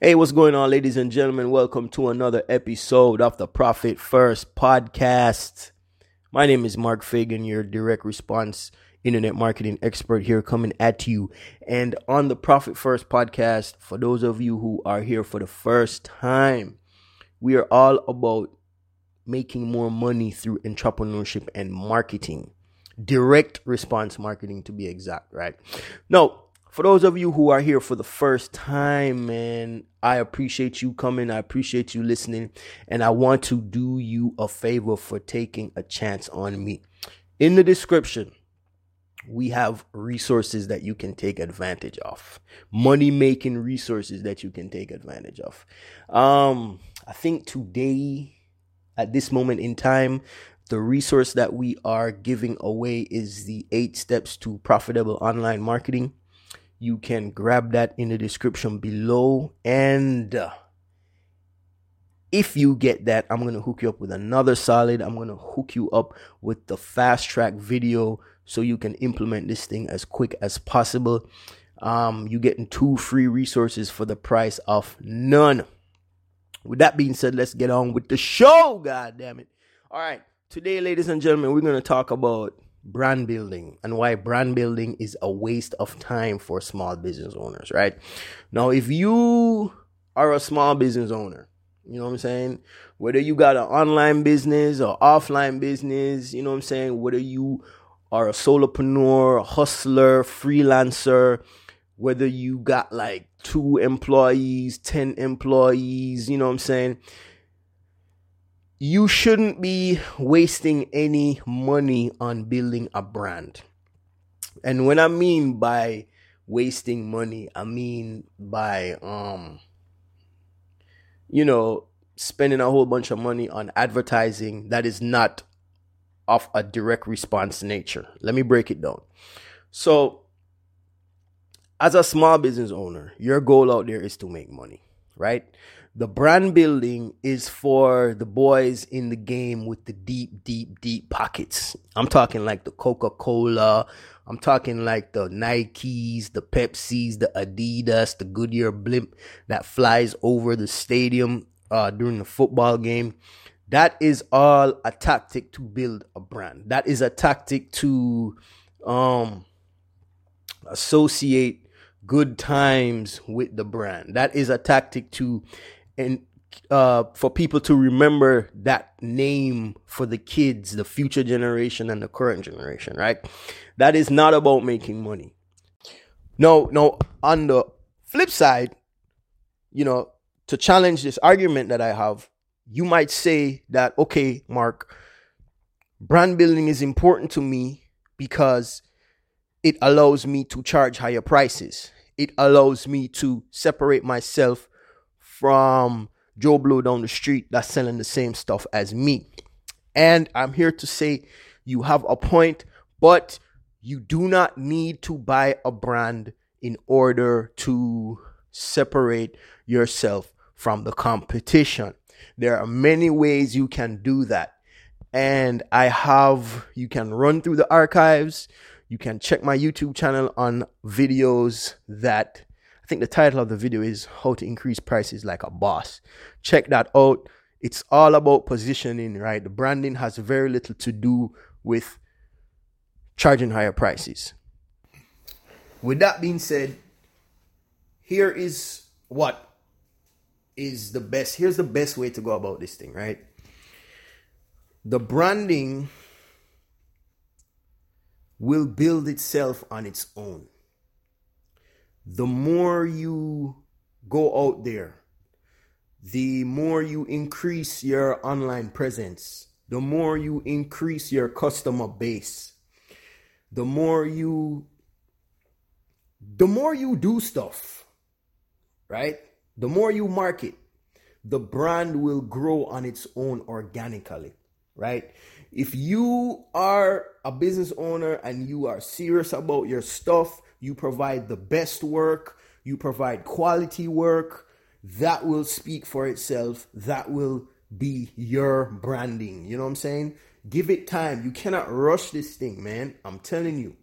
Hey, what's going on, ladies and gentlemen? Welcome to another episode of the Profit First podcast. My name is Mark Fagan, your direct response internet marketing expert here coming at you. And on the Profit First podcast, for those of you who are here for the first time, we are all about making more money through entrepreneurship and marketing. Direct response marketing to be exact, right? Now, for those of you who are here for the first time, man, I appreciate you coming. I appreciate you listening. And I want to do you a favor for taking a chance on me. In the description, we have resources that you can take advantage of money making resources that you can take advantage of um i think today at this moment in time the resource that we are giving away is the eight steps to profitable online marketing you can grab that in the description below. And uh, if you get that, I'm going to hook you up with another solid. I'm going to hook you up with the fast track video so you can implement this thing as quick as possible. Um, you getting two free resources for the price of none. With that being said, let's get on with the show. God damn it. All right. Today, ladies and gentlemen, we're going to talk about brand building and why brand building is a waste of time for small business owners, right? Now, if you are a small business owner, you know what I'm saying? Whether you got an online business or offline business, you know what I'm saying? Whether you are a solopreneur, a hustler, freelancer, whether you got like two employees, 10 employees, you know what I'm saying? You shouldn't be wasting any money on building a brand. And when I mean by wasting money, I mean by um you know, spending a whole bunch of money on advertising that is not of a direct response nature. Let me break it down. So, as a small business owner, your goal out there is to make money, right? The brand building is for the boys in the game with the deep, deep, deep pockets. I'm talking like the Coca Cola. I'm talking like the Nikes, the Pepsis, the Adidas, the Goodyear blimp that flies over the stadium uh, during the football game. That is all a tactic to build a brand. That is a tactic to um, associate good times with the brand. That is a tactic to and uh, for people to remember that name for the kids, the future generation and the current generation, right? That is not about making money. No, no, on the flip side, you know, to challenge this argument that I have, you might say that, okay, Mark, brand building is important to me because it allows me to charge higher prices. It allows me to separate myself from Joe Blow down the street that's selling the same stuff as me. And I'm here to say you have a point, but you do not need to buy a brand in order to separate yourself from the competition. There are many ways you can do that. And I have, you can run through the archives. You can check my YouTube channel on videos that I think the title of the video is How to Increase Prices Like a Boss. Check that out. It's all about positioning, right? The branding has very little to do with charging higher prices. With that being said, here is what is the best. Here's the best way to go about this thing, right? The branding will build itself on its own the more you go out there, the more you increase your online presence, the more you increase your customer base, the more you the more you do stuff, right? The more you market, the brand will grow on its own organically, right? If you are a business owner and you are serious about your stuff, you provide the best work, you provide quality work, that will speak for itself. That will be your branding. You know what I'm saying? Give it time. You cannot rush this thing, man. I'm telling you.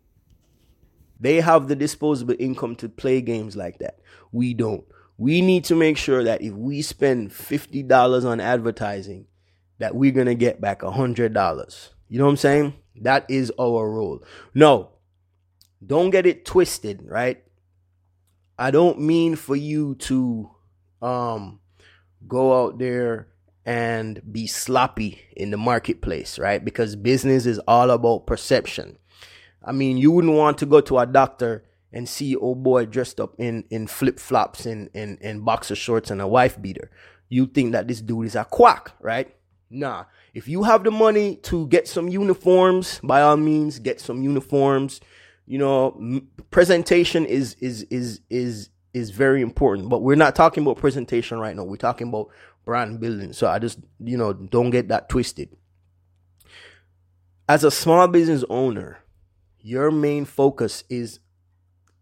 They have the disposable income to play games like that. We don't. we need to make sure that if we spend $50 on advertising, that we're going to get back $100. You know what I'm saying? That is our role. No, don't get it twisted, right? I don't mean for you to um go out there and be sloppy in the marketplace, right? Because business is all about perception. I mean, you wouldn't want to go to a doctor and see old boy dressed up in in flip flops and and and boxer shorts and a wife beater. You think that this dude is a quack, right? Nah. If you have the money to get some uniforms, by all means, get some uniforms. You know, presentation is is is is is very important, but we're not talking about presentation right now. We're talking about brand building. So I just, you know, don't get that twisted. As a small business owner, your main focus is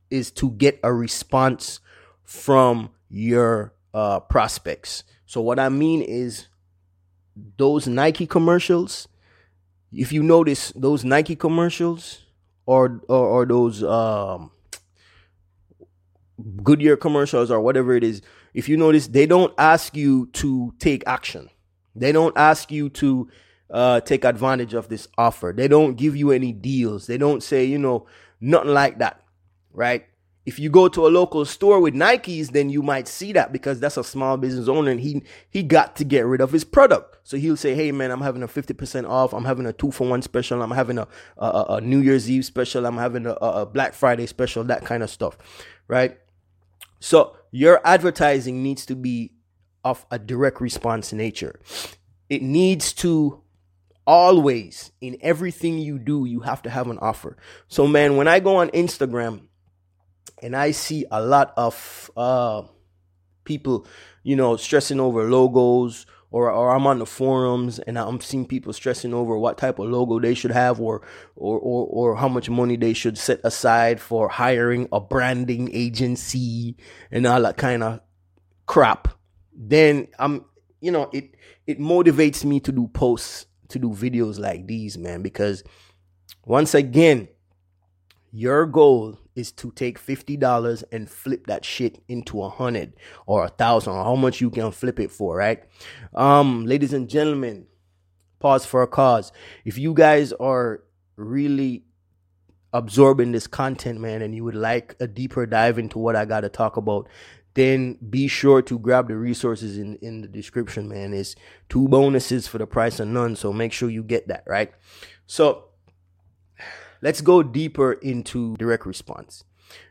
is to get a response from your uh, prospects. So what I mean is those Nike commercials. If you notice those Nike commercials or or, or those um, Goodyear commercials or whatever it is, if you notice, they don't ask you to take action. They don't ask you to uh, take advantage of this offer. They don't give you any deals. They don't say, you know, nothing like that, right? If you go to a local store with Nikes, then you might see that because that's a small business owner and he he got to get rid of his product. So he'll say, "Hey man, I'm having a 50% off. I'm having a 2 for 1 special. I'm having a a, a New Year's Eve special. I'm having a, a Black Friday special, that kind of stuff." Right? So your advertising needs to be of a direct response nature. It needs to always, in everything you do, you have to have an offer. So, man, when I go on Instagram and I see a lot of uh, people, you know, stressing over logos or or I'm on the forums and I'm seeing people stressing over what type of logo they should have or or or, or how much money they should set aside for hiring a branding agency and all that kind of crap. Then I'm you know it it motivates me to do posts to do videos like these man because once again your goal is to take fifty dollars and flip that shit into a hundred or a thousand or how much you can flip it for, right? Um, ladies and gentlemen, pause for a cause. If you guys are really absorbing this content, man, and you would like a deeper dive into what I got to talk about, then be sure to grab the resources in, in the description, man. It's two bonuses for the price of none. So make sure you get that, right? So let's go deeper into direct response.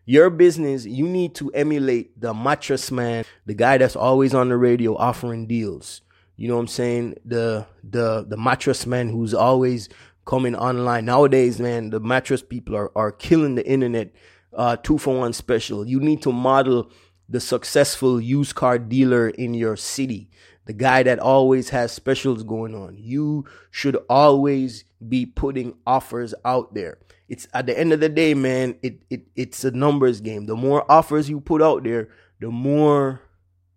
Your business, you need to emulate the mattress man, the guy that's always on the radio offering deals. You know what I'm saying? The the the mattress man who's always coming online. Nowadays, man, the mattress people are, are killing the internet uh two for one special. You need to model the successful used car dealer in your city, the guy that always has specials going on. You should always be putting offers out there. It's at the end of the day, man, it, it it's a numbers game. The more offers you put out there, the more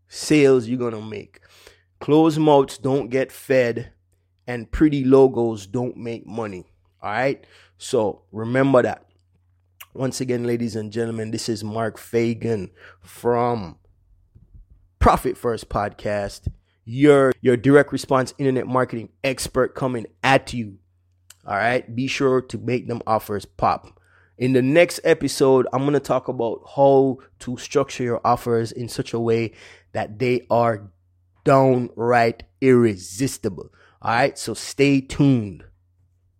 sales you're gonna make. Closed mouths don't get fed, and pretty logos don't make money. All right. So remember that. Once again, ladies and gentlemen, this is Mark Fagan from Profit First Podcast, your your direct response internet marketing expert coming at you. All right, be sure to make them offers pop. In the next episode, I'm going to talk about how to structure your offers in such a way that they are downright irresistible. All right, so stay tuned.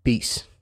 Peace.